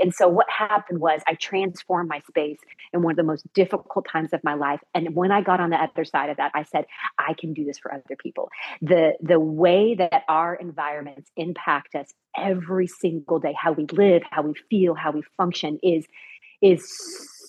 And so what happened was I transformed my space in one of the most difficult times of my life. And when I got on the other side of that, I said, I can do this for other people. The the way that our environments impact us every single day, how we live, how we feel, how we function is is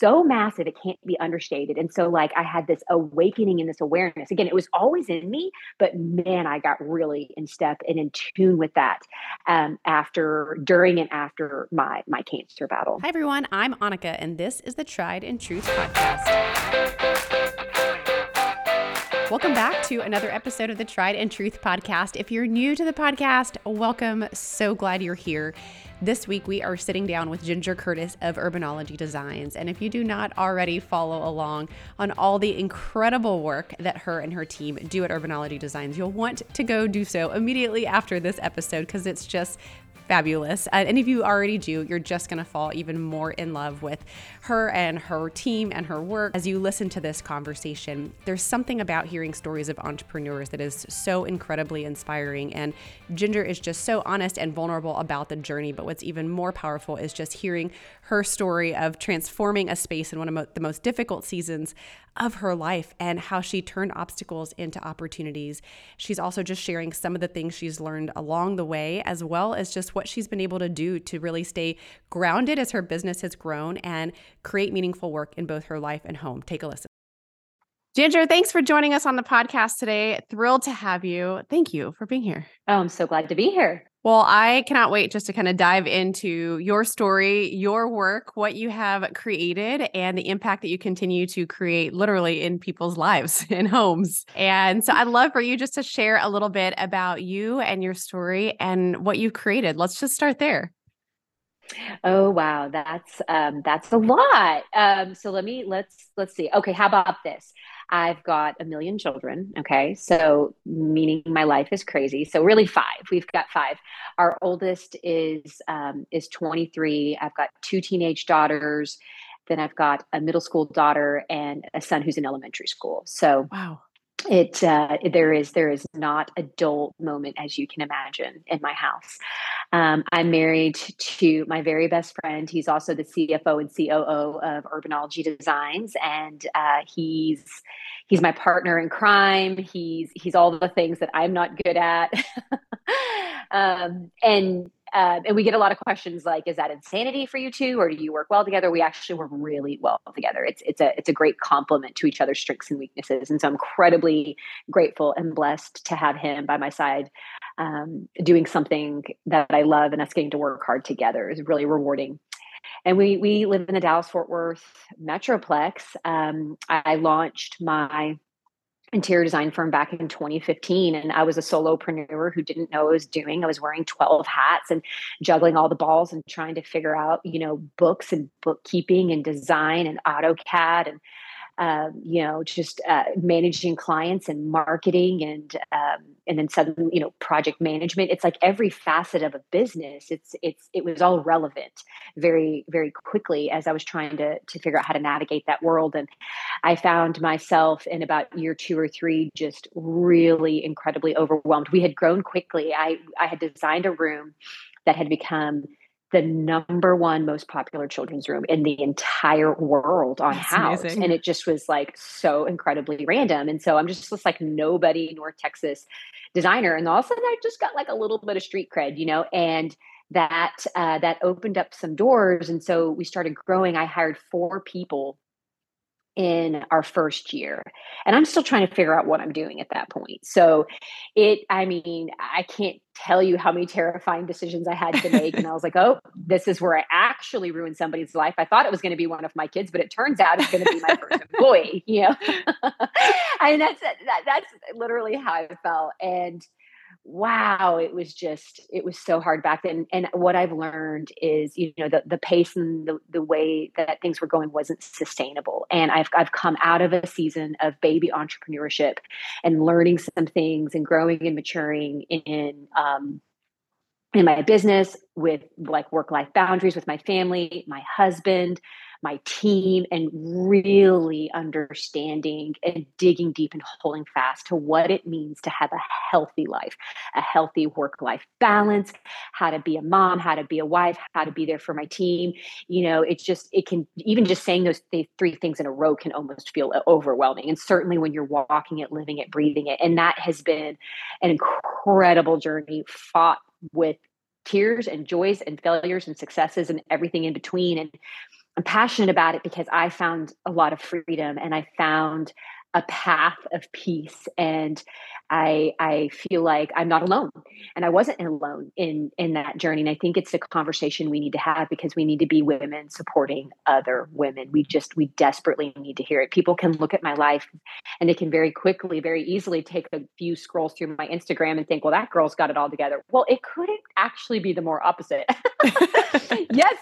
so massive it can't be understated and so like i had this awakening and this awareness. Again it was always in me but man i got really in step and in tune with that um, after during and after my my cancer battle. Hi everyone. I'm annika and this is the tried and truth podcast Welcome back to another episode of the Tried and Truth podcast. If you're new to the podcast, welcome. So glad you're here. This week, we are sitting down with Ginger Curtis of Urbanology Designs. And if you do not already follow along on all the incredible work that her and her team do at Urbanology Designs, you'll want to go do so immediately after this episode because it's just fabulous. And if you already do, you're just going to fall even more in love with her and her team and her work. As you listen to this conversation, there's something about hearing stories of entrepreneurs that is so incredibly inspiring. And Ginger is just so honest and vulnerable about the journey. But what's even more powerful is just hearing her story of transforming a space in one of the most difficult seasons of her life and how she turned obstacles into opportunities. She's also just sharing some of the things she's learned along the way, as well as just what she's been able to do to really stay grounded as her business has grown and create meaningful work in both her life and home. Take a listen. Ginger, thanks for joining us on the podcast today. Thrilled to have you. Thank you for being here. Oh, I'm so glad to be here. Well, I cannot wait just to kind of dive into your story, your work, what you have created, and the impact that you continue to create literally in people's lives in homes. And so I'd love for you just to share a little bit about you and your story and what you've created. Let's just start there. Oh wow, that's um, that's a lot. Um, so let me let's let's see. Okay, how about this? I've got a million children. Okay. So, meaning my life is crazy. So, really, five. We've got five. Our oldest is um, is 23. I've got two teenage daughters. Then I've got a middle school daughter and a son who's in elementary school. So, wow it uh, there is there is not a dull moment as you can imagine in my house. Um, I'm married to my very best friend. He's also the CFO and COO of Urbanology Designs, and uh, he's he's my partner in crime. He's he's all the things that I'm not good at. um, and uh, and we get a lot of questions like, "Is that insanity for you two, or do you work well together?" We actually work really well together. It's it's a it's a great complement to each other's strengths and weaknesses, and so I'm incredibly grateful and blessed to have him by my side, um, doing something that I love, and us getting to work hard together is really rewarding and we we live in the Dallas Fort Worth metroplex. Um, I launched my interior design firm back in 2015 and i was a solopreneur who didn't know what i was doing. I was wearing 12 hats and juggling all the balls and trying to figure out you know books and bookkeeping and design and AutoCAD and um, you know, just uh, managing clients and marketing and um, and then suddenly, you know, project management. It's like every facet of a business. It's it's it was all relevant very very quickly as I was trying to to figure out how to navigate that world. And I found myself in about year two or three just really incredibly overwhelmed. We had grown quickly. I I had designed a room that had become the number one most popular children's room in the entire world on That's house. Amazing. And it just was like so incredibly random. And so I'm just this like nobody North Texas designer. And all of a sudden I just got like a little bit of street cred, you know, and that uh, that opened up some doors. And so we started growing. I hired four people in our first year and i'm still trying to figure out what i'm doing at that point. So it i mean i can't tell you how many terrifying decisions i had to make and i was like oh this is where i actually ruined somebody's life. I thought it was going to be one of my kids but it turns out it's going to be my first employee you know? I mean that's that, that's literally how i felt and wow it was just it was so hard back then and what i've learned is you know the, the pace and the, the way that things were going wasn't sustainable and I've, I've come out of a season of baby entrepreneurship and learning some things and growing and maturing in um, in my business with like work life boundaries with my family my husband my team and really understanding and digging deep and holding fast to what it means to have a healthy life, a healthy work life balance, how to be a mom, how to be a wife, how to be there for my team. You know, it's just, it can, even just saying those three things in a row can almost feel overwhelming. And certainly when you're walking it, living it, breathing it. And that has been an incredible journey fought with tears and joys and failures and successes and everything in between. And I'm passionate about it because I found a lot of freedom and I found a path of peace and I I feel like I'm not alone and I wasn't alone in in that journey and I think it's a conversation we need to have because we need to be women supporting other women. We just we desperately need to hear it. People can look at my life and they can very quickly very easily take a few scrolls through my Instagram and think well that girl's got it all together. Well it couldn't actually be the more opposite. Yes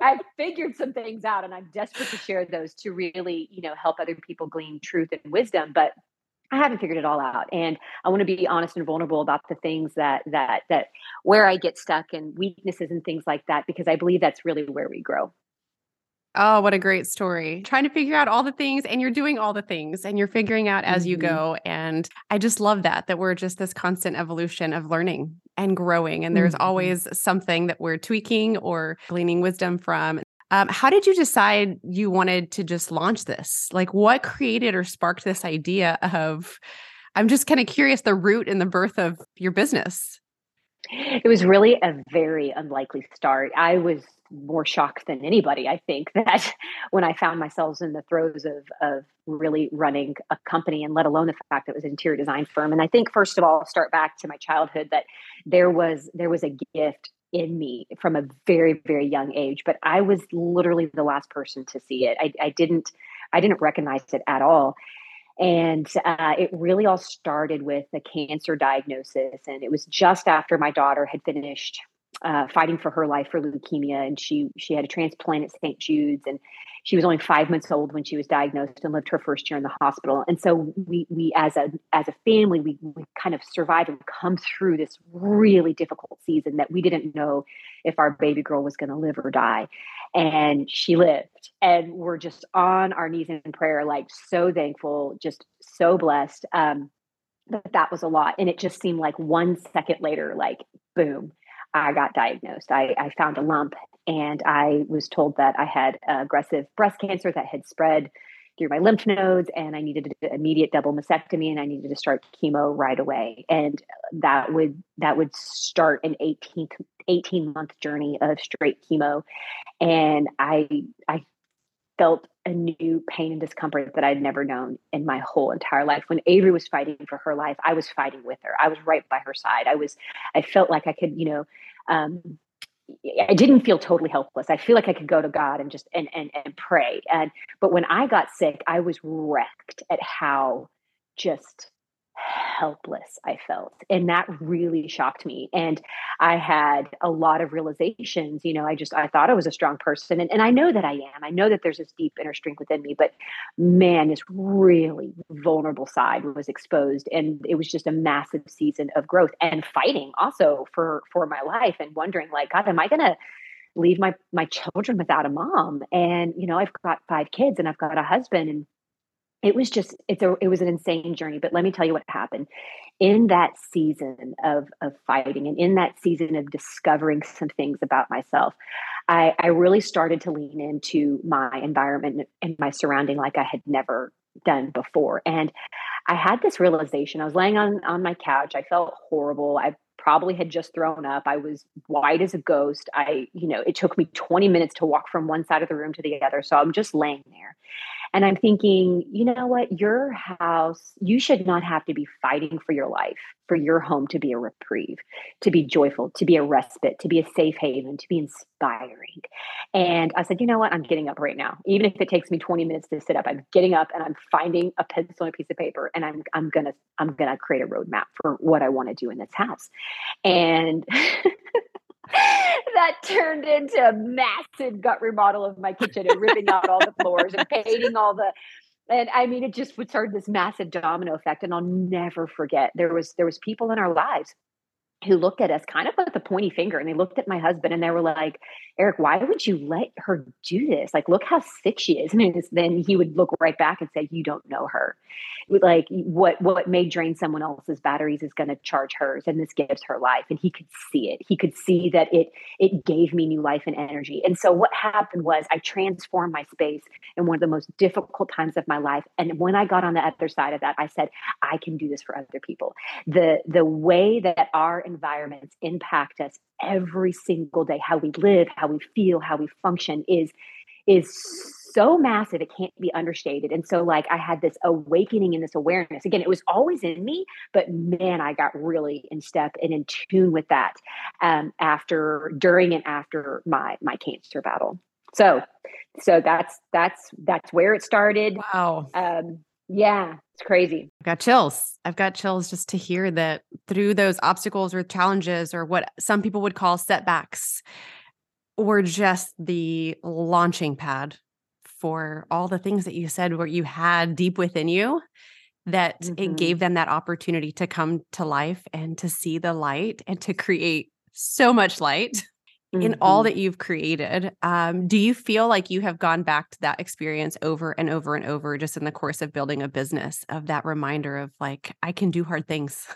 I've figured some things out and I'm desperate to share those to really you know help other people glean truth and wisdom but I haven't figured it all out and I want to be honest and vulnerable about the things that that that where I get stuck and weaknesses and things like that because I believe that's really where we grow. Oh, what a great story. Trying to figure out all the things and you're doing all the things and you're figuring out as mm-hmm. you go and I just love that that we're just this constant evolution of learning and growing and there's mm-hmm. always something that we're tweaking or gleaning wisdom from um, how did you decide you wanted to just launch this? Like, what created or sparked this idea of? I'm just kind of curious the root and the birth of your business. It was really a very unlikely start. I was more shocked than anybody, I think, that when I found myself in the throes of of really running a company and let alone the fact that it was an interior design firm. And I think first of all, I'll start back to my childhood that there was there was a gift in me from a very very young age but i was literally the last person to see it. I, I didn't i didn't recognize it at all. And uh, it really all started with a cancer diagnosis and it was just after my daughter had finished uh, fighting for her life for leukemia and she she had a transplant at st jude's and she was only five months old when she was diagnosed and lived her first year in the hospital. And so we we as a as a family we we kind of survived and come through this really difficult season that we didn't know if our baby girl was going to live or die. And she lived. And we're just on our knees in prayer, like so thankful, just so blessed. Um, but that was a lot. And it just seemed like one second later, like boom, I got diagnosed. I, I found a lump and I was told that I had aggressive breast cancer that had spread through my lymph nodes and I needed an immediate double mastectomy and I needed to start chemo right away. And that would that would start an 18, 18 month journey of straight chemo. And I I felt a new pain and discomfort that I'd never known in my whole entire life. When Avery was fighting for her life, I was fighting with her. I was right by her side. I was I felt like I could, you know, um, I didn't feel totally helpless. I feel like I could go to God and just and and and pray. And but when I got sick, I was wrecked at how just helpless I felt. And that really shocked me. And I had a lot of realizations. You know, I just, I thought I was a strong person. And, and I know that I am. I know that there's this deep inner strength within me. But man, this really vulnerable side was exposed. And it was just a massive season of growth and fighting also for for my life and wondering, like, God, am I gonna leave my my children without a mom? And, you know, I've got five kids and I've got a husband and it was just it's a it was an insane journey but let me tell you what happened. In that season of of fighting and in that season of discovering some things about myself i i really started to lean into my environment and my surrounding like i had never done before. And i had this realization i was laying on on my couch i felt horrible i probably had just thrown up i was white as a ghost i you know it took me 20 minutes to walk from one side of the room to the other so i'm just laying there and I'm thinking, you know what? Your house, you should not have to be fighting for your life, for your home to be a reprieve, to be joyful, to be a respite, to be a safe haven, to be inspiring. And I said, you know what? I'm getting up right now. Even if it takes me 20 minutes to sit up, I'm getting up and I'm finding a pencil and a piece of paper and I'm I'm gonna I'm gonna create a roadmap for what I want to do in this house. And that turned into a massive gut remodel of my kitchen and ripping out all the floors and painting all the and I mean it just would start this massive domino effect and I'll never forget. There was there was people in our lives who looked at us kind of with a pointy finger and they looked at my husband and they were like, Eric, why would you let her do this? Like, look how sick she is. And then he would look right back and say, You don't know her. Like what what may drain someone else's batteries is going to charge hers, and this gives her life. And he could see it. He could see that it it gave me new life and energy. And so what happened was I transformed my space in one of the most difficult times of my life. And when I got on the other side of that, I said, I can do this for other people. The the way that our environments impact us every single day, how we live, how we feel, how we function is is so massive it can't be understated. And so like i had this awakening and this awareness. Again it was always in me but man i got really in step and in tune with that um, after during and after my my cancer battle. So so that's that's that's where it started. Wow. Um, yeah it's crazy. I've got chills. I've got chills just to hear that through those obstacles or challenges or what some people would call setbacks or just the launching pad for all the things that you said where you had deep within you that mm-hmm. it gave them that opportunity to come to life and to see the light and to create so much light mm-hmm. in all mm-hmm. that you've created. Um, do you feel like you have gone back to that experience over and over and over just in the course of building a business of that reminder of like, I can do hard things?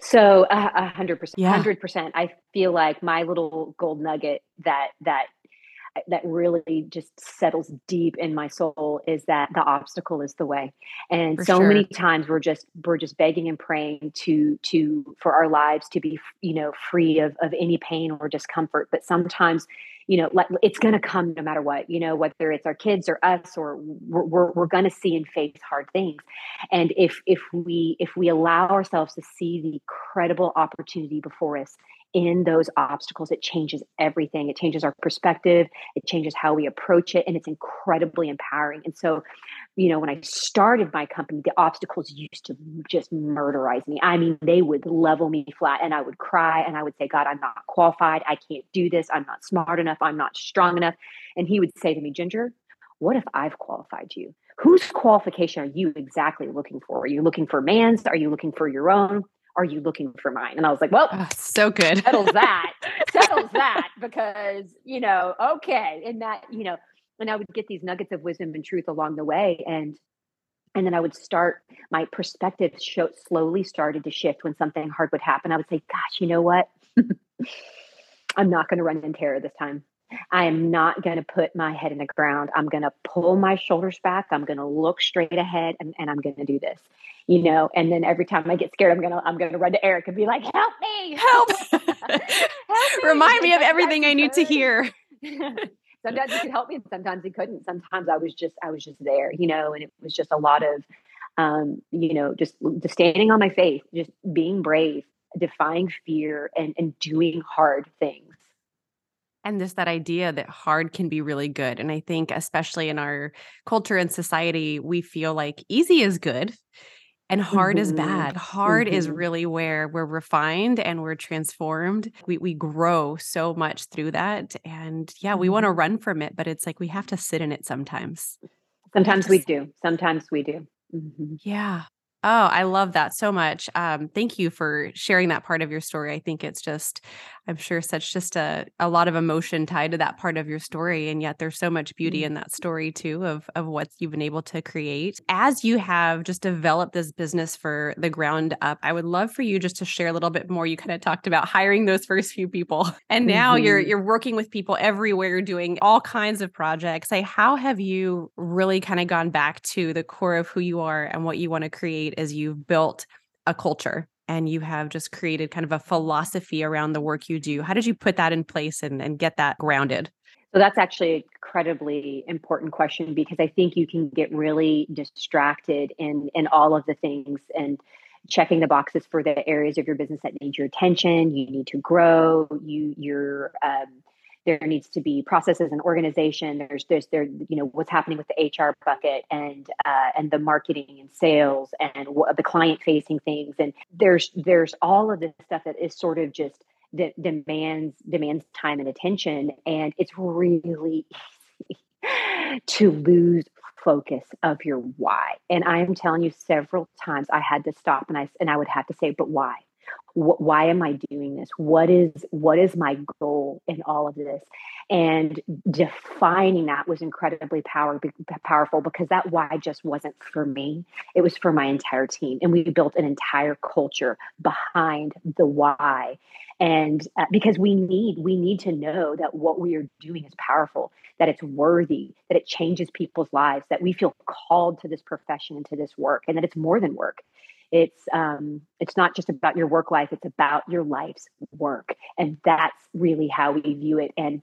So a hundred percent, hundred percent. I feel like my little gold nugget that, that that really just settles deep in my soul is that the obstacle is the way. And for so sure. many times we're just we're just begging and praying to to for our lives to be you know free of of any pain or discomfort. But sometimes you know like it's going to come no matter what you know whether it's our kids or us or we're, we're, we're going to see and face hard things. And if if we if we allow ourselves to see the incredible opportunity before us in those obstacles it changes everything. It changes our perspective. It changes how we approach it and it's incredibly empowering. And so you know when i started my company the obstacles used to just murderize me. I mean they would level me flat and i would cry and i would say god i'm not qualified. I can't do this. I'm not smart enough. I'm not strong enough. And he would say to me ginger what if i've qualified you? Whose qualification are you exactly looking for? Are you looking for man's? Are you looking for your own are you looking for mine? And I was like, well, oh, so good. settles that, settles that because, you know, okay. And that, you know, and I would get these nuggets of wisdom and truth along the way. And, and then I would start, my perspective show, slowly started to shift when something hard would happen. I would say, gosh, you know what? I'm not going to run in terror this time. I am not going to put my head in the ground. I'm going to pull my shoulders back. I'm going to look straight ahead and, and I'm going to do this, you know, and then every time I get scared, I'm going to, I'm going to run to Eric and be like, help me, help, help me. remind me of everything I need to hear. sometimes he could help me and sometimes he couldn't. Sometimes I was just, I was just there, you know, and it was just a lot of, um, you know, just, just standing on my faith, just being brave, defying fear and, and doing hard things and this that idea that hard can be really good and i think especially in our culture and society we feel like easy is good and hard mm-hmm. is bad hard mm-hmm. is really where we're refined and we're transformed we, we grow so much through that and yeah we want to mm-hmm. run from it but it's like we have to sit in it sometimes sometimes we do sometimes we do mm-hmm. yeah Oh, I love that so much. Um, thank you for sharing that part of your story. I think it's just, I'm sure, such just a, a lot of emotion tied to that part of your story. And yet there's so much beauty mm-hmm. in that story too of, of what you've been able to create. As you have just developed this business for the ground up, I would love for you just to share a little bit more. You kind of talked about hiring those first few people. And now mm-hmm. you're you're working with people everywhere, doing all kinds of projects. Like how have you really kind of gone back to the core of who you are and what you want to create? as you've built a culture and you have just created kind of a philosophy around the work you do. How did you put that in place and, and get that grounded? So that's actually an incredibly important question because I think you can get really distracted in in all of the things and checking the boxes for the areas of your business that need your attention. You need to grow. You you're um, there needs to be processes and organization. There's there's there you know what's happening with the hr bucket and uh, and the marketing and sales and what, the client facing things. And there's there's all of this stuff that is sort of just that demands demands time and attention. And it's really easy to lose focus of your why. And i am telling you several times i had to stop and i and i would have to say but why? wh- why am i doing this? What is what is my goal in all of this? And defining that was incredibly power, powerful because that why just wasn't for me. It was for my entire team and we built an entire culture behind the why. And uh, because we need we need to know that what we are doing is powerful that it's worthy that it changes people's lives that we feel called to this profession and to this work and that it's more than work it's um, it's not just about your work life it's about your life's work and that's really how we view it and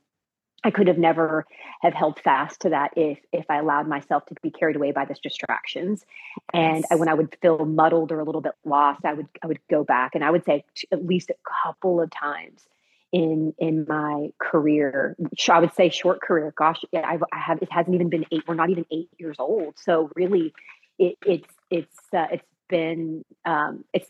I could have never have held fast to that if if I allowed myself to be carried away by these distractions. And I, when I would feel muddled or a little bit lost, I would I would go back and I would say at least a couple of times in in my career. I would say short career. Gosh, yeah, I've, I have. It hasn't even been eight. We're not even eight years old. So really, it, it's it's uh, it's been um, it's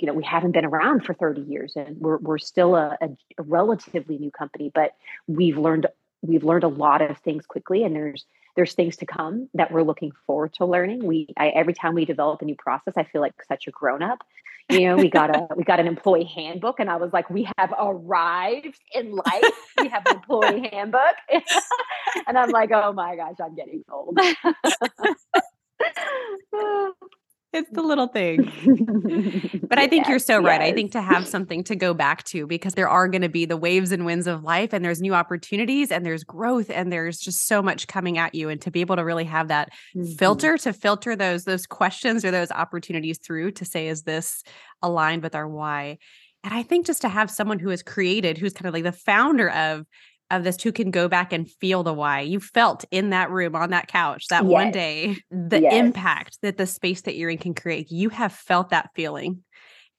you know we haven't been around for 30 years and we're, we're still a, a, a, relatively new company but we've learned we've learned a lot of things quickly and there's there's things to come that we're looking forward to learning. We I, every time we develop a new process i feel like such a grown up you know we got a we got an employee handbook and i was like we have arrived in life. We have an employee handbook. And i'm like oh my gosh i'm getting old it's the little thing. but I think yes, you're so right. Yes. I think to have something to go back to because there are going to be the waves and winds of life and there's new opportunities and there's growth and there's just so much coming at you and to be able to really have that mm-hmm. filter to filter those those questions or those opportunities through to say is this aligned with our why? And I think just to have someone who has created who's kind of like the founder of of this who can go back and feel the why you felt in that room on that couch that yes. one day the yes. impact that the space that you're in can create you have felt that feeling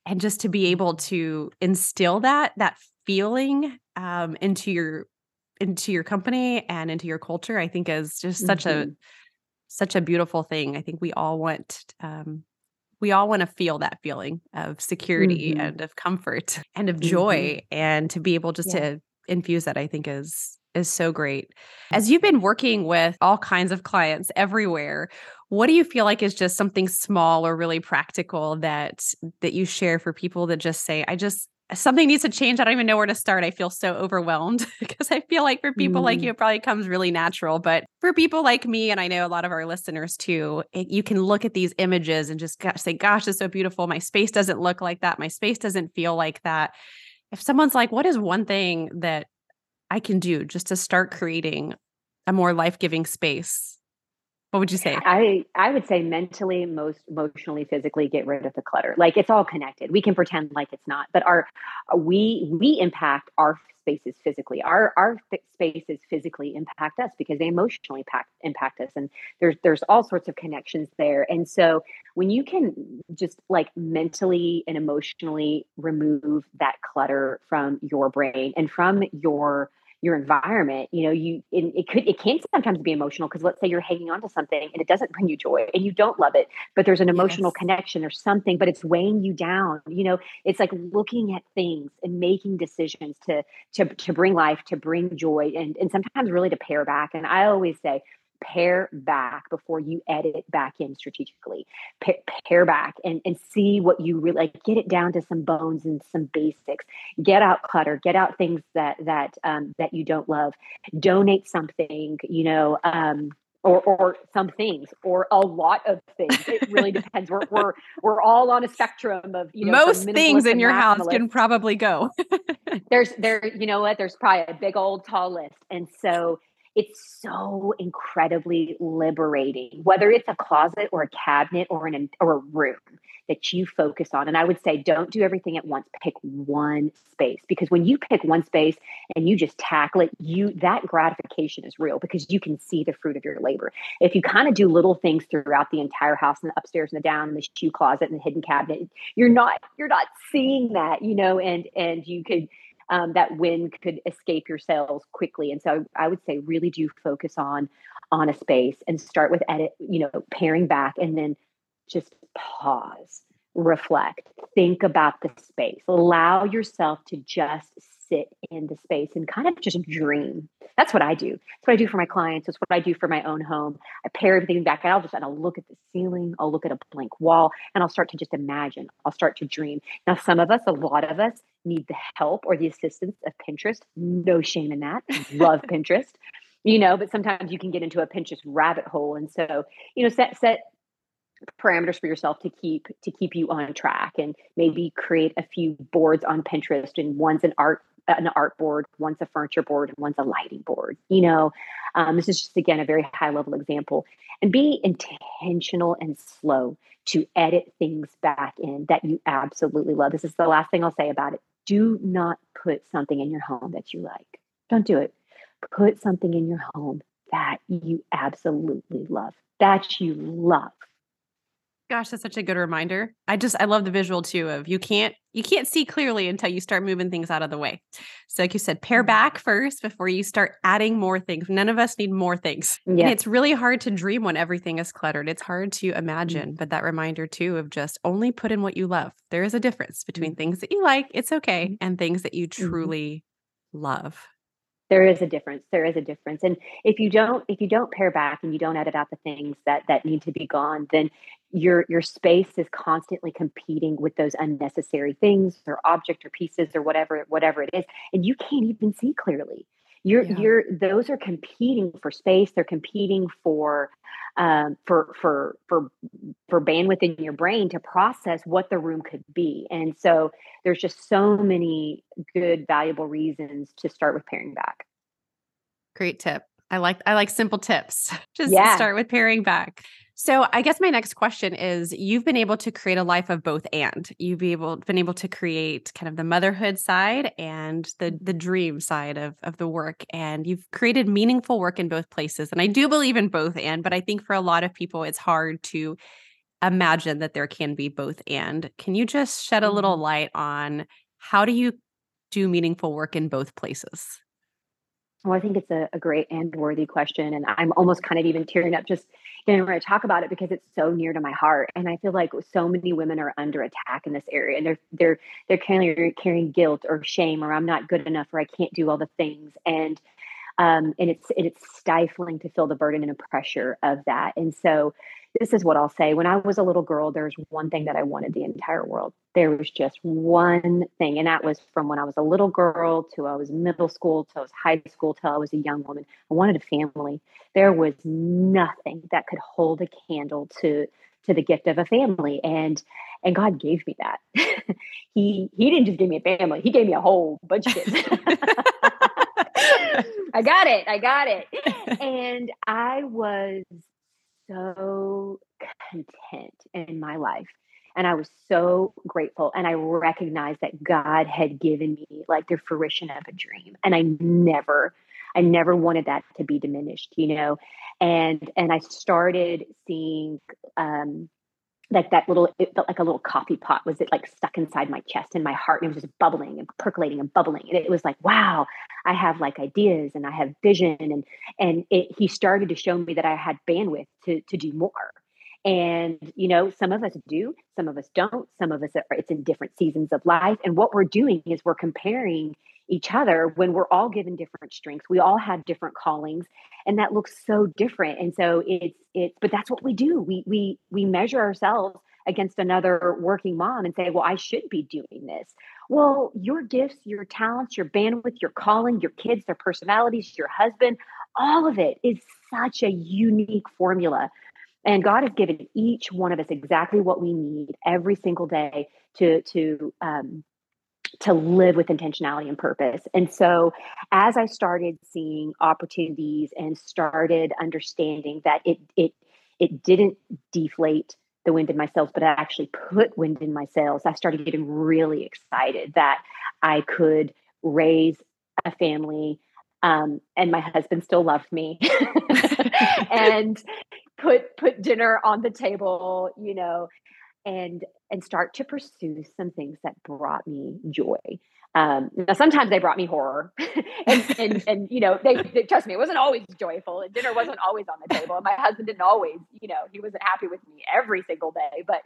and just to be able to instill that that feeling um, into your into your company and into your culture i think is just such mm-hmm. a such a beautiful thing i think we all want um, we all want to feel that feeling of security mm-hmm. and of comfort and of joy mm-hmm. and to be able just yeah. to infuse that I think is is so great. As you've been working with all kinds of clients everywhere, what do you feel like is just something small or really practical that that you share for people that just say I just something needs to change. I don't even know where to start. I feel so overwhelmed because I feel like for people mm. like you, it probably comes really natural. But for people like me, and I know a lot of our listeners too, it, you can look at these images and just say, gosh, it's so beautiful. My space doesn't look like that. My space doesn't feel like that if someone's like, what is one thing that I can do just to start creating a more life-giving space? What would you say? I I would say mentally, most emotionally, physically, get rid of the clutter. Like it's all connected. We can pretend like it's not, but our uh, we we impact our spaces physically. Our our spaces physically impact us because they emotionally impact impact us, and there's there's all sorts of connections there. And so when you can just like mentally and emotionally remove that clutter from your brain and from your your environment you know you it, it could it can sometimes be emotional because let's say you're hanging on to something and it doesn't bring you joy and you don't love it but there's an emotional yes. connection or something but it's weighing you down you know it's like looking at things and making decisions to to to bring life to bring joy and and sometimes really to pare back and i always say pare back before you edit back in strategically. Pare, pare back and, and see what you really like get it down to some bones and some basics. Get out clutter get out things that that um, that you don't love. Donate something you know um, or, or some things or a lot of things. It really depends. We're, we're we're all on a spectrum of you know most things in your house can probably go. There's there you know what? There's probably a big old tall list. And so it's so incredibly liberating whether it's a closet or a cabinet or an or a room that you focus on. And i would say don't do everything at once. Pick one space because when you pick one space and you just tackle it you that gratification is real because you can see the fruit of your labor. If you kind of do little things throughout the entire house and the upstairs and the down and the shoe closet and the hidden cabinet you're not you're not seeing that you know and and you could um, that wind could escape your sails quickly. And so I would say really do focus on on a space and start with edit, you know, paring back and then just pause, reflect, think about the space, allow yourself to just sit in the space and kind of just dream. That's what I do. That's what I do for my clients. That's what I do for my own home. I pare everything back I'll just and I'll look at the ceiling, I'll look at a blank wall, and I'll start to just imagine. I'll start to dream. Now, some of us, a lot of us, need the help or the assistance of Pinterest. No shame in that. Love Pinterest. You know, but sometimes you can get into a Pinterest rabbit hole. And so, you know, set set parameters for yourself to keep to keep you on track and maybe create a few boards on Pinterest and one's an art an art board, one's a furniture board, and one's a lighting board. You know, um, this is just again a very high level example. And be intentional and slow to edit things back in that you absolutely love. This is the last thing I'll say about it. Do not put something in your home that you like. Don't do it. Put something in your home that you absolutely love, that you love. Gosh, that's such a good reminder. I just I love the visual too of you can't you can't see clearly until you start moving things out of the way. So like you said, pare mm-hmm. back first before you start adding more things. None of us need more things. Yeah. And it's really hard to dream when everything is cluttered. It's hard to imagine, mm-hmm. but that reminder too of just only put in what you love. There is a difference between mm-hmm. things that you like, it's okay, and things that you mm-hmm. truly love there is a difference there is a difference. And if you don't if you don't pare back and you don't edit out the things that that need to be gone then your your space is constantly competing with those unnecessary things or object or pieces or whatever whatever it is and you can't even see clearly you're yeah. you're those are competing for space. They're competing for um, for for for for bandwidth in your brain to process what the room could be. And so there's just so many good valuable reasons to start with paring back. Great tip. I like i like simple tips. Just yeah. start with paring back so I guess my next question is you've been able to create a life of both and you've been able been able to create kind of the motherhood side and the the dream side of of the work and you've created meaningful work in both places and I do believe in both and but I think for a lot of people it's hard to imagine that there can be both and can you just shed a little mm-hmm. light on how do you do meaningful work in both places? Well, I think it's a, a great and worthy question. And I'm almost kind of even tearing up just getting ready to talk about it because it's so near to my heart. And I feel like so many women are under attack in this area. And they're they're they're carrying carrying guilt or shame or I'm not good enough or I can't do all the things. And um, and it's it's stifling to feel the burden and the pressure of that. And so this is what I'll say. When I was a little girl, there was one thing that I wanted the entire world. There was just one thing. And that was from when I was a little girl to I was middle school to I was high school till I was a young woman. I wanted a family. There was nothing that could hold a candle to to the gift of a family. And and God gave me that. he he didn't just give me a family, he gave me a whole bunch of kids. I got it. I got it. And I was so content in my life. And I was so grateful. And I recognized that God had given me like the fruition of a dream. And I never, I never wanted that to be diminished, you know. And and I started seeing um like that little it felt like a little coffee pot was it like stuck inside my chest and my heart and it was just bubbling and percolating and bubbling. And it was like wow i have like ideas and i have vision. And and it, he started to show me that i had bandwidth to to do more. And you know some of us do some of us don't. Some of us are, it's in different seasons of life. And what we're doing is we're comparing each other when we're all given different strengths. We all have different callings and that looks so different and so it's it's but that's what we do. We we we measure ourselves against another working mom and say well i should be doing this. Well your gifts your talents your bandwidth your calling your kids their personalities your husband all of it is such a unique formula and god has given each one of us exactly what we need every single day to to um, to live with intentionality and purpose. And so as I started seeing opportunities and started understanding that it it it didn't deflate the wind in my sails, but it actually put wind in my sails, I started getting really excited that I could raise a family um, and my husband still loved me and put put dinner on the table, you know, and and start to pursue some things that brought me joy Um, now sometimes they brought me horror, and, and, and you know they, they trust me. It wasn't always joyful, and dinner wasn't always on the table. And my husband didn't always, you know, he wasn't happy with me every single day. But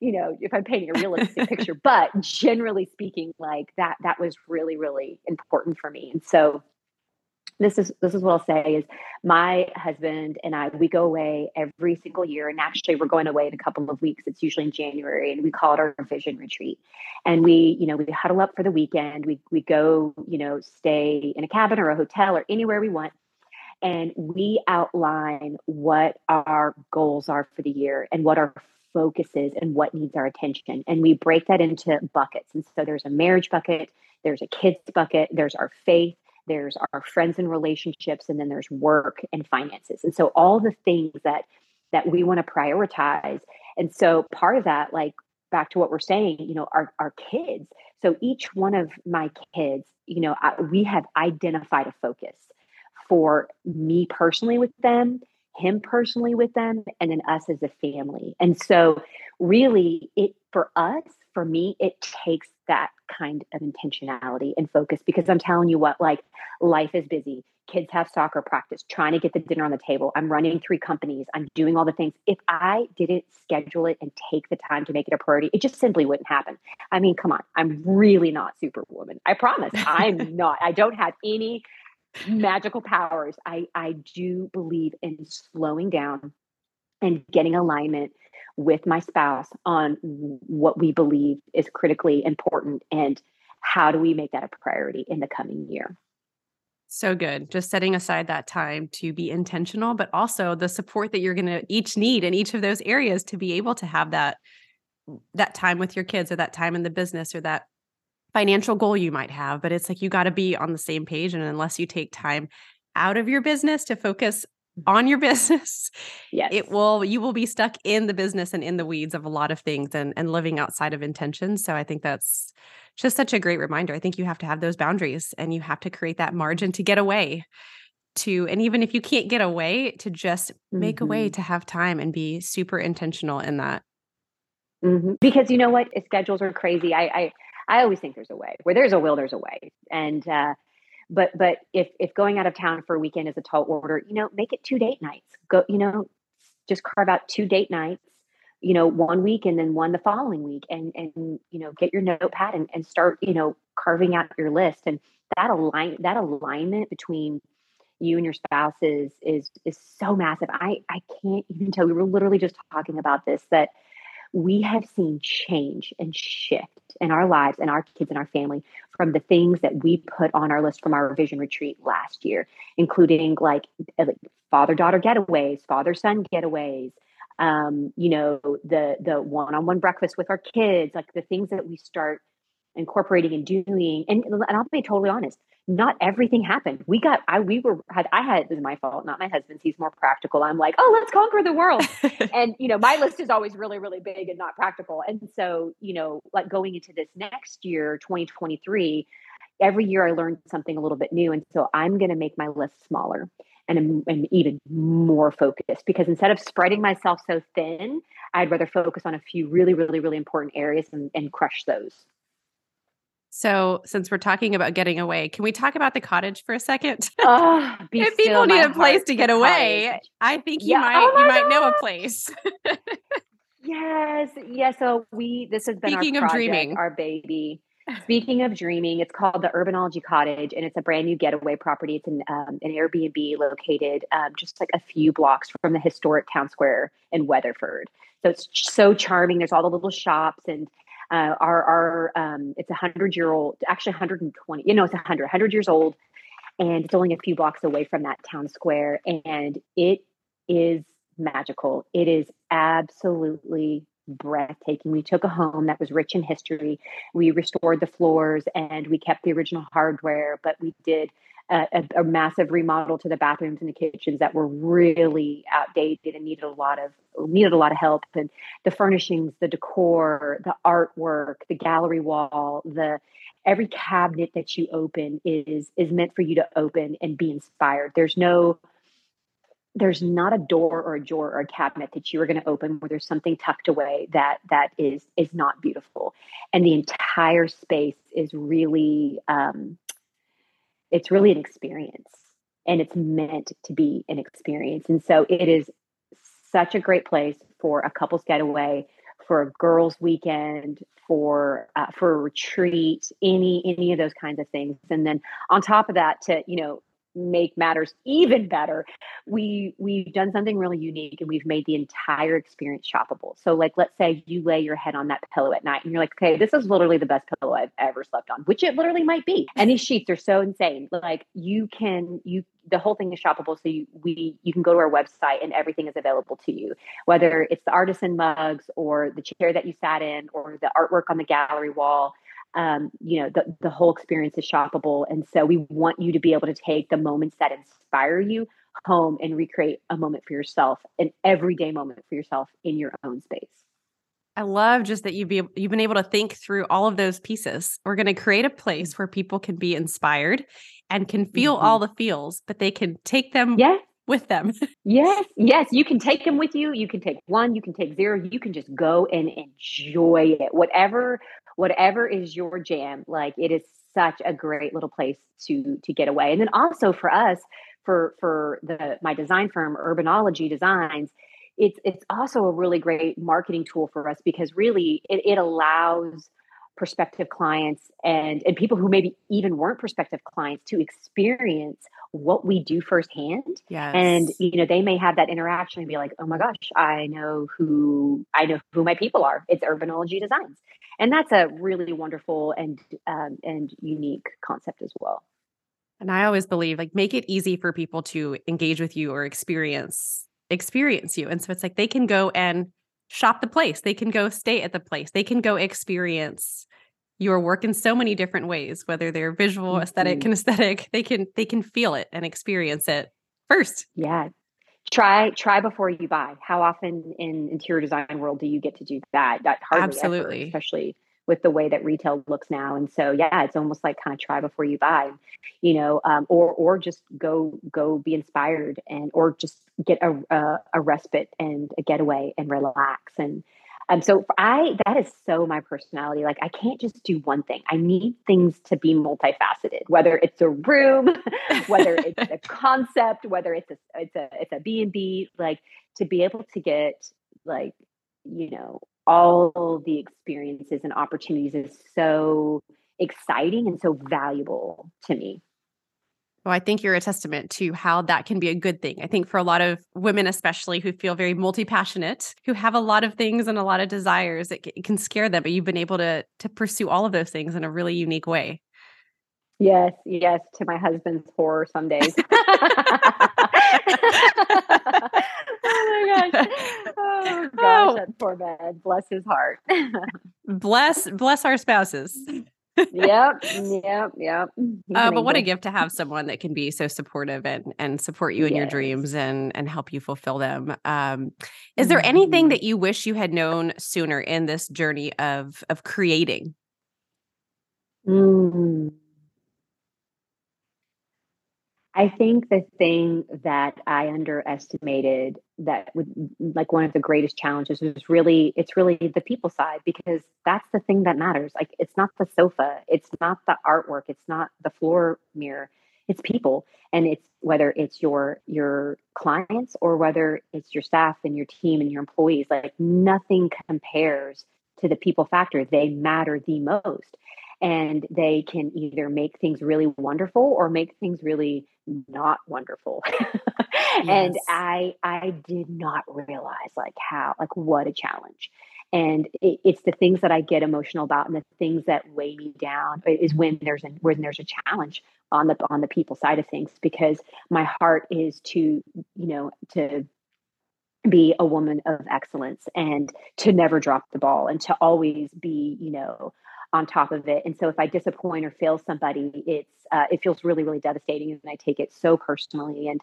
you know, if I'm painting a realistic picture, but generally speaking, like that that was really really important for me. And so this is this is what I'll say is my husband and I we go away every single year and actually we're going away in a couple of weeks. It's usually in January and we call it our vision retreat. And we you know we huddle up for the weekend. We we go you know stay in a cabin or a hotel or anywhere we want and we outline what our goals are for the year and what our focus is and what needs our attention. And we break that into buckets. And so there's a marriage bucket there's a kids bucket there's our faith there's our friends and relationships and then there's work and finances. And so all the things that that we want to prioritize. And so part of that like back to what we're saying you know our, our kids. So each one of my kids you know I, we have identified a focus for me personally with them him personally with them and then us as a family. And so really it for us for me it takes that kind of intentionality and focus because I'm telling you what, like life is busy. Kids have soccer practice, trying to get the dinner on the table. I'm running three companies. I'm doing all the things. If I didn't schedule it and take the time to make it a priority, it just simply wouldn't happen. I mean, come on. I'm really not superwoman. I promise. I'm not. I don't have any magical powers. I I do believe in slowing down and getting alignment with my spouse on what we believe is critically important and how do we make that a priority in the coming year. So good. Just setting aside that time to be intentional, but also the support that you're going to each need in each of those areas to be able to have that that time with your kids or that time in the business or that financial goal you might have, but it's like you got to be on the same page and unless you take time out of your business to focus on your business yes. it will you will be stuck in the business and in the weeds of a lot of things and and living outside of intention so i think that's just such a great reminder i think you have to have those boundaries and you have to create that margin to get away to and even if you can't get away to just make mm-hmm. a way mm-hmm. to have time and be super intentional in that mm-hmm. because you know what schedules are crazy I, I i always think there's a way where there's a will there's a way and uh but but if if going out of town for a weekend is a tall order you know make it two date nights. Go you know just carve out two date nights you know one week and then one the following week and and you know get your notepad and, and start you know carving out your list. And that align that alignment between you and your spouse is is is so massive. I i can't even tell we were literally just talking about this that we have seen change and shift in our lives and our kids and our family from the things that we put on our list from our vision retreat last year, including like uh, father daughter getaways, father son getaways, um, you know, the the one on one breakfast with our kids, like the things that we start incorporating and doing. And, and I'll be totally honest, not everything happened. We got, I, we were, had, I had, it was my fault, not my husband's. He's more practical. I'm like, oh, let's conquer the world. and, you know, my list is always really, really big and not practical. And so, you know, like going into this next year, 2023, every year I learned something a little bit new. And so I'm going to make my list smaller and, and even more focused because instead of spreading myself so thin, I'd rather focus on a few really, really, really important areas and, and crush those. So, since we're talking about getting away, can we talk about the cottage for a second? Oh, if people need a place to get away, cottage. I think you yeah. might oh you might know a place. yes, yes. So we this has been speaking our project, of dreaming, our baby. Speaking of dreaming, it's called the Urbanology Cottage, and it's a brand new getaway property. It's an um, an Airbnb located um, just like a few blocks from the historic town square in Weatherford. So it's so charming. There's all the little shops and uh, our our um, it's a hundred year old, actually 120. You know, it's a hundred, hundred years old, and it's only a few blocks away from that town square, and it is magical. It is absolutely breathtaking. We took a home that was rich in history. We restored the floors and we kept the original hardware, but we did a, a, massive remodel to the bathrooms and the kitchens that were really outdated and needed a lot of needed a lot of help. And the furnishings the decor the artwork the gallery wall the every cabinet that you open is is meant for you to open and be inspired. There's no there's not a door or a drawer or a cabinet that you are going to open where there's something tucked away that that is is not beautiful. And the entire space is really um, it's really an experience and it's meant to be an experience. And so it is such a great place for a couples getaway for a girls weekend for uh, for a retreat any any of those kinds of things. And then on top of that to you know make matters even better we we've done something really unique and we've made the entire experience shoppable. So like let's say you lay your head on that pillow at night and you're like okay this is literally the best pillow i've ever slept on which it literally might be. And these sheets are so insane. Like you can you the whole thing is shoppable. So you we you can go to our website and everything is available to you whether it's the artisan mugs or the chair that you sat in or the artwork on the gallery wall um, you know, the, the whole experience is shoppable. And so we want you to be able to take the moments that inspire you home and recreate a moment for yourself, an everyday moment for yourself in your own space. I love just that you've be, you've been able to think through all of those pieces. We're going to create a place where people can be inspired and can feel mm-hmm. all the feels, but they can take them yes. with them. yes, yes, you can take them with you. You can take one, you can take zero. You can just go and enjoy it. Whatever whatever is your jam like it is such a great little place to to get away. And then also for us for for the my design firm urbanology designs it's it's also a really great marketing tool for us because really it, it allows prospective clients and and people who maybe even weren't prospective clients to experience what we do firsthand. Yes. and you know they may have that interaction and be like oh my gosh i know who i know who my people are. It's urbanology designs and that's a really wonderful and um, and unique concept as well. And i always believe like make it easy for people to engage with you or experience experience you. And so it's like they can go and shop the place. They can go stay at the place. They can go experience your work in so many different ways whether they're visual mm-hmm. aesthetic kinesthetic. They can they can feel it and experience it first. Yeah try try before you buy. How often in interior design world do you get to do that? That hardly absolutely. ever, especially with the way that retail looks now. And so yeah it's almost like kind of try before you buy you know um, or or just go go be inspired and or just get a, a, a respite and a getaway and relax and um, so I that is so my personality. Like I can't just do one thing. I need things to be multifaceted. Whether it's a room, whether it's a concept, whether it's a it's a it's a B and B. Like to be able to get like you know all the experiences and opportunities is so exciting and so valuable to me. Well, I think you're a testament to how that can be a good thing. I think for a lot of women, especially who feel very multi passionate, who have a lot of things and a lot of desires, it, it can scare them. But you've been able to to pursue all of those things in a really unique way. Yes, yes, to my husband's horror some days. oh my gosh. Oh. oh gosh, oh. that poor man. Bless his heart. bless bless our spouses yep, yep, yep. Uh, but what a gift to have someone that can be so supportive and and support you in yes. your dreams and and help you fulfill them. Um, is there anything mm-hmm. that you wish you had known sooner in this journey of of creating? Mm. I think the thing that I underestimated that would like one of the greatest challenges was really it's really the people side because that's the thing that matters. Like it's not the sofa, it's not the artwork, it's not the floor mirror, it's people. And it's whether it's your your clients or whether it's your staff and your team and your employees, like nothing compares to the people factor. They matter the most and they can either make things really wonderful or make things really not wonderful yes. and i i did not realize like how like what a challenge and it, it's the things that i get emotional about and the things that weigh me down is when there's a when there's a challenge on the on the people side of things because my heart is to you know to be a woman of excellence and to never drop the ball and to always be you know on top of it. And so if I disappoint or fail somebody, it's uh, it feels really really devastating, and I take it so personally. And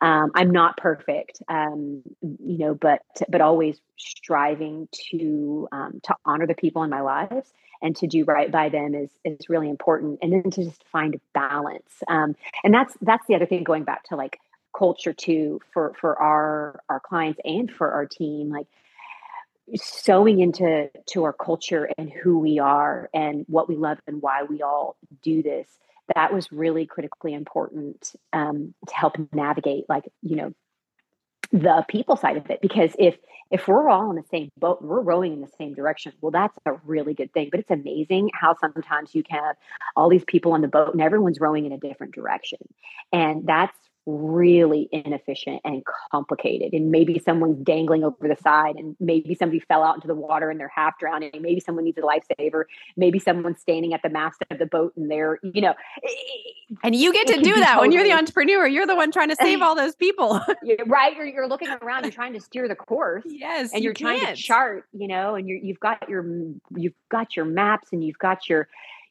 um, I'm not perfect, um, you know, but but always striving to um, to honor the people in my lives and to do right by them is is really important. And then to just find balance. Um, and that's that's the other thing. Going back to like culture too for for our our clients and for our team like sowing into to our culture and who we are and what we love and why we all do this that was really critically important um, to help navigate like you know the people side of it. Because if if we're all in the same boat we're rowing in the same direction well that's a really good thing. But it's amazing how sometimes you can have all these people on the boat and everyone's rowing in a different direction. And that's really inefficient and complicated. And maybe someone's dangling over the side, and maybe somebody fell out into the water and they're half drowning. Maybe someone needs a lifesaver. Maybe someone's standing at the mast of the boat and they're, you know. And you get to do that totally, when you're the entrepreneur. You're the one trying to save all those people. right. You're, you're looking around, you're trying to steer the course. Yes. And you're you trying to chart, you know, and you're, you've got your, you've got your maps and you've got your,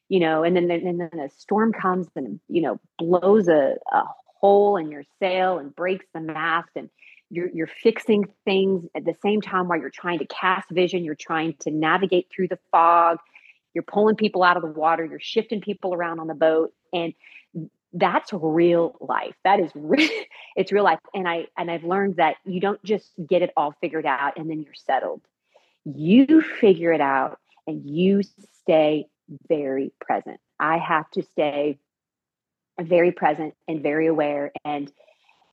you know, and then and then a storm comes and you know blows a, a hole in your sail and breaks the mast and you're you're fixing things at the same time while you're trying to cast vision you're trying to navigate through the fog you're pulling people out of the water you're shifting people around on the boat and that's real life. That is real it's real life. And i and i've learned that you don't just get it all figured out and then you're settled. You figure it out and you stay very present. I have to stay very present and very aware and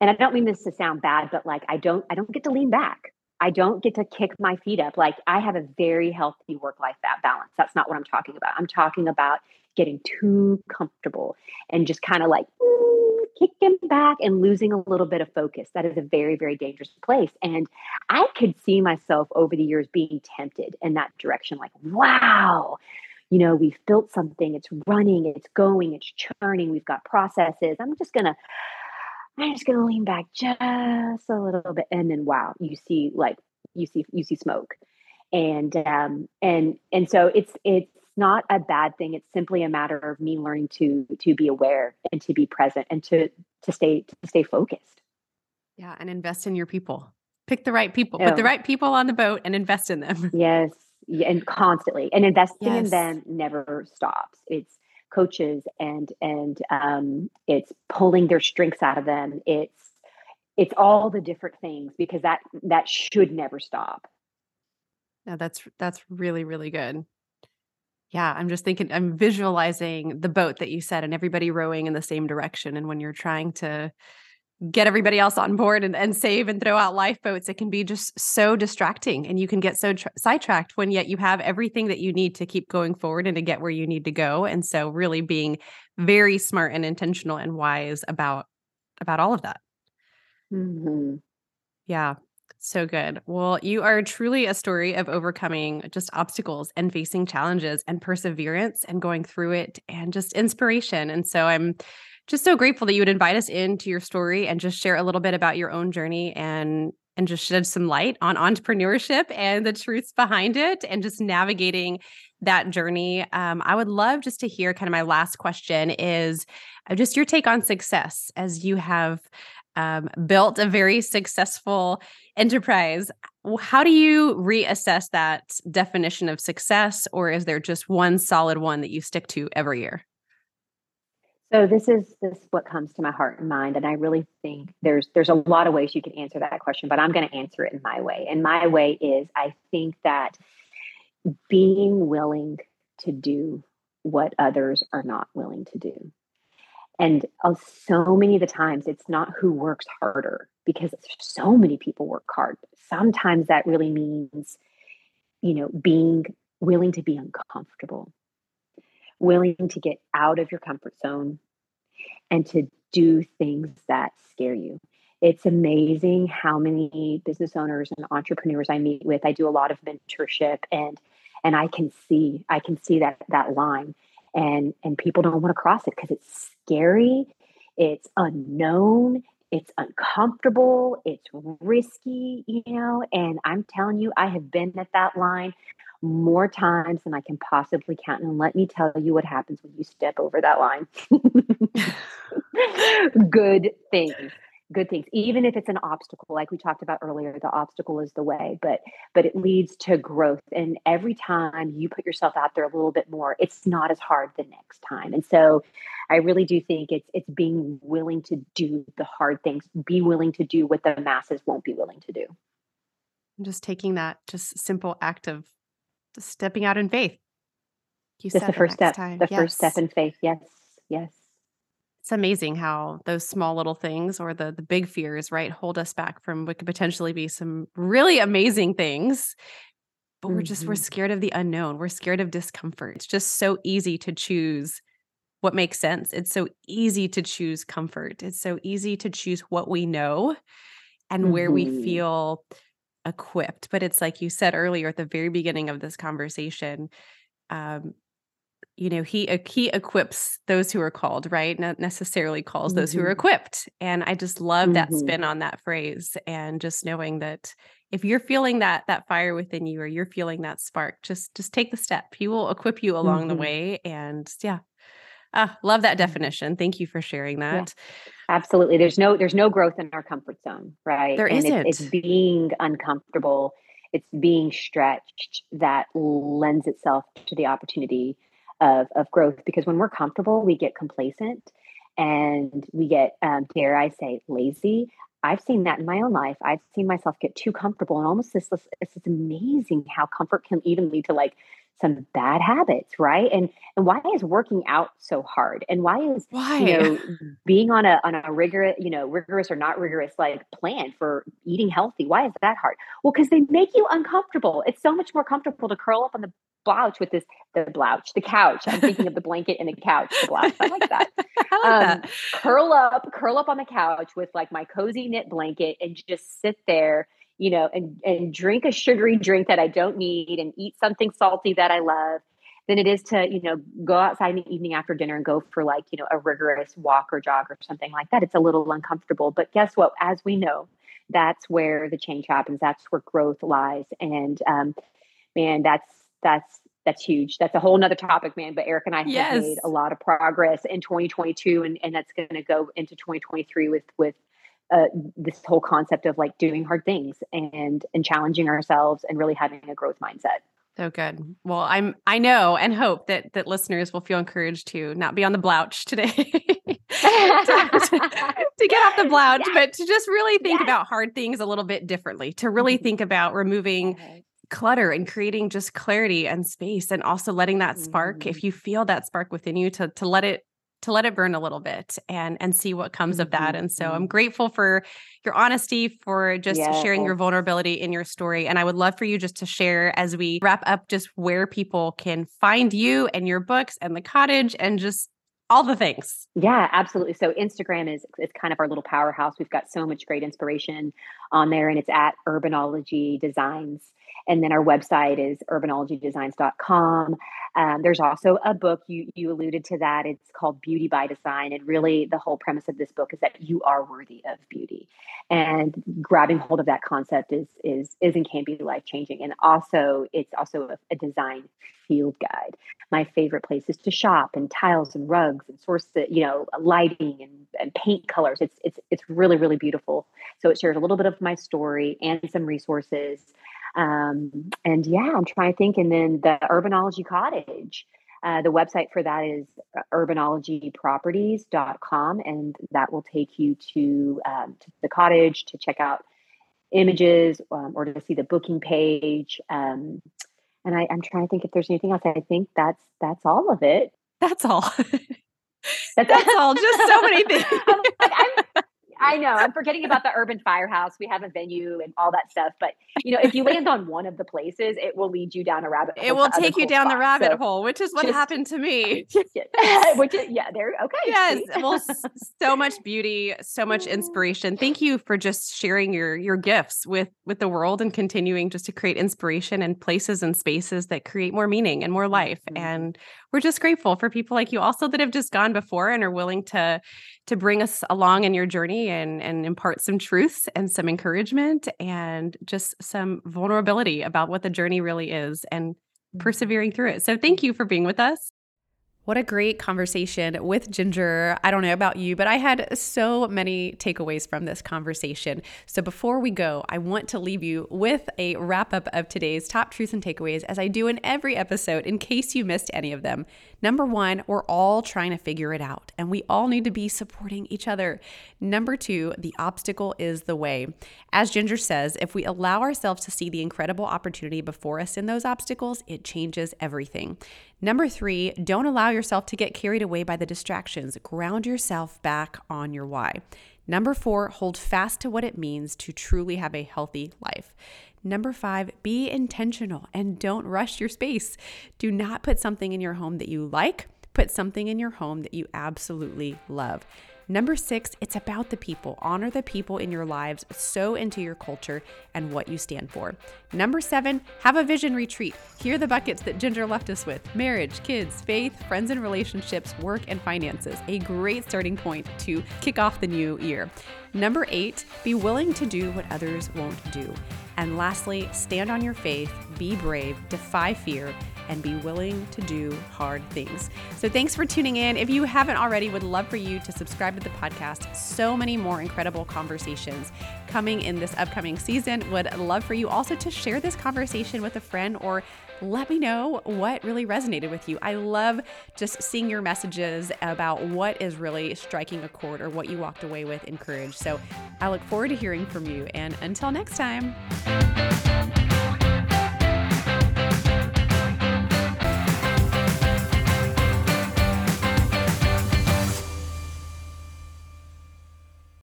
and I don't mean this to sound bad but like I don't I don't get to lean back. I don't get to kick my feet up. Like I have a very healthy work life balance. That's not what I'm talking about. I'm talking about getting too comfortable and just kind of like kicking back and losing a little bit of focus. That is a very, very dangerous place. And I could see myself over the years being tempted in that direction like, wow, you know, we've built something, it's running, it's going, it's churning, we've got processes. I'm just gonna, I'm just gonna lean back just a little bit, and then wow, you see like you see you see smoke, and um and and so it's it's not a bad thing. It's simply a matter of me learning to to be aware and to be present and to to stay to stay focused. Yeah, and invest in your people. Pick the right people. Put the right people on the boat and invest in them. Yes, and constantly and investing yes. in them never stops. It's coaches and and um, it's pulling their strengths out of them. It's it's all the different things because that that should never stop. No that's that's really really good. Yeah i'm just thinking i'm visualizing the boat that you said and everybody rowing in the same direction and when you're trying to get everybody else on board and, and save and throw out lifeboats it can be just so distracting and you can get so tra- sidetracked when yet you have everything that you need to keep going forward and to get where you need to go and so really being very smart and intentional and wise about about all of that mm-hmm. yeah so good. Well, you are truly a story of overcoming just obstacles and facing challenges and perseverance and going through it and just inspiration. And so I'm just so grateful that you would invite us into your story and just share a little bit about your own journey and and just shed some light on entrepreneurship and the truths behind it and just navigating that journey. Um, I would love just to hear kind of my last question is uh, just your take on success as you have um, built a very successful enterprise. How do you reassess that definition of success, or is there just one solid one that you stick to every year? So this is this is what comes to my heart and mind, and I really think there's there's a lot of ways you can answer that question, but I'm going to answer it in my way. And my way is I think that being willing to do what others are not willing to do. And uh, so many of the times, it's not who works harder because so many people work hard. Sometimes that really means, you know, being willing to be uncomfortable willing to get out of your comfort zone and to do things that scare you. It's amazing how many business owners and entrepreneurs I meet with. I do a lot of mentorship and and I can see I can see that that line and and people don't want to cross it because it's scary, it's unknown, it's uncomfortable, it's risky, you know, and I'm telling you I have been at that line more times than I can possibly count. And let me tell you what happens when you step over that line. Good things. good things even if it's an obstacle like we talked about earlier the obstacle is the way but but it leads to growth and every time you put yourself out there a little bit more it's not as hard the next time and so i really do think it's it's being willing to do the hard things be willing to do what the masses won't be willing to do I'm just taking that just simple act of stepping out in faith you just the first step time. the yes. first step in faith yes yes it's amazing how those small little things or the the big fears right hold us back from what could potentially be some really amazing things but we're just mm-hmm. we're scared of the unknown we're scared of discomfort it's just so easy to choose what makes sense it's so easy to choose comfort it's so easy to choose what we know and mm-hmm. where we mm-hmm. feel equipped but it's like you said earlier at the very beginning of this conversation um, you know he he equips those who are called right not necessarily calls mm-hmm. those who are mm-hmm. equipped and i just love mm-hmm. that spin on that phrase and just knowing that if you're feeling that that fire within you or you're feeling that spark just just take the step he will equip you along mm-hmm. the way and yeah ah, love that definition. Thank you for sharing that. yeah, absolutely. There's no there's no growth in our comfort zone right? There and It's, it's being uncomfortable. It's being stretched that lends itself to the opportunity of, of growth because when we're comfortable, we get complacent and we get, um, dare I say, lazy. I've seen that in my own life. I've seen myself get too comfortable and almost this, it's just amazing how comfort can even lead to like some bad habits, right? And and why is working out so hard? And why is why you know being on a on a rigorous, you know, rigorous or not rigorous like plan for eating healthy? Why is that hard? Well, because they make you uncomfortable. It's so much more comfortable to curl up on the blouch with this the blouch, the couch. I'm thinking of the blanket and the couch, the blouch. I like that. I like um, that. Curl up, curl up on the couch with like my cozy knit blanket and just sit there, you know, and and drink a sugary drink that I don't need and eat something salty that I love than it is to, you know, go outside in the evening after dinner and go for like, you know, a rigorous walk or jog or something like that. It's a little uncomfortable. But guess what? As we know, that's where the change happens. That's where growth lies. And um, man, that's that's that's huge. That's a whole nother topic, man. But Eric and I have yes. made a lot of progress in 2022, and, and that's going to go into 2023 with with uh, this whole concept of like doing hard things and and challenging ourselves and really having a growth mindset. So good. Well, I'm I know and hope that that listeners will feel encouraged to not be on the blouch today. to, to, get off the blouch, yes. but to just really think yes. about hard things a little bit differently, to really mm-hmm. think about removing clutter and creating just clarity and space and also letting that spark mm-hmm. if you feel that spark within you to to let it to let it burn a little bit and and see what comes mm-hmm. of that and so i'm mm-hmm. grateful for your honesty for just sharing your vulnerability in your story and i would love for you just to share as we wrap up just where people can find you and your books and the cottage and just all the things. Yeah, absolutely. So Instagram is is kind of our little powerhouse. We've got so much great inspiration on there and it's at Urbanology Designs. And then our website is urbanologydesigns.com. Um, there's also a book, you, you alluded to that. It's called Beauty by Design. And really, the whole premise of this book is that you are worthy of beauty. And grabbing hold of that concept is, is, is and can be life changing. And also, it's also a, a design field guide. My favorite places to shop and tiles and rugs and source, you know, lighting and, and paint colors. It's, it's, it's really, really beautiful. So it shares a little bit of my story and some resources. Um, and yeah, I'm trying to think. And then the Urbanology Cottage. Uh, the website for that is urbanologyproperties.com, and that will take you to, um, to the cottage to check out images um, or to see the booking page. Um, and I, am trying to think if there's anything else. I think that's that's all of it. That's all. that's, that's all. Just so many things. I'm, like, I'm, I know. I'm forgetting about the urban firehouse. We have a venue and all that stuff. But you know, if you land on one of the places, it will lead you down a rabbit hole. It will take you down spots. the rabbit so hole, which is what just, happened to me. which is yeah, there okay. Yes. well, so much beauty, so much inspiration. Thank you for just sharing your your gifts with with the world and continuing just to create inspiration and places and spaces that create more meaning and more life. Mm-hmm. And we're just grateful for people like you also that have just gone before and are willing to to bring us along in your journey and and impart some truths and some encouragement and just some vulnerability about what the journey really is and mm-hmm. persevering through it. So thank you for being with us. What a great conversation with Ginger. I don't know about you, but I had so many takeaways from this conversation. So before we go, I want to leave you with a wrap up of today's top truths and takeaways, as I do in every episode, in case you missed any of them. Number one, we're all trying to figure it out, and we all need to be supporting each other. Number two, the obstacle is the way. As Ginger says, if we allow ourselves to see the incredible opportunity before us in those obstacles, it changes everything. Number three, don't allow yourself to get carried away by the distractions. Ground yourself back on your why. Number four, hold fast to what it means to truly have a healthy life. Number five, be intentional and don't rush your space. Do not put something in your home that you like, put something in your home that you absolutely love. Number six, it's about the people. Honor the people in your lives, sow into your culture and what you stand for. Number seven, have a vision retreat. Here are the buckets that Ginger left us with marriage, kids, faith, friends and relationships, work, and finances. A great starting point to kick off the new year. Number eight, be willing to do what others won't do. And lastly, stand on your faith, be brave, defy fear, and be willing to do hard things. So thanks for tuning in. If you haven't already, would love for you to subscribe to the podcast. So many more incredible conversations coming in this upcoming season. Would love for you also to share this conversation with a friend or let me know what really resonated with you. I love just seeing your messages about what is really striking a chord or what you walked away with encouraged. So I look forward to hearing from you. And until next time.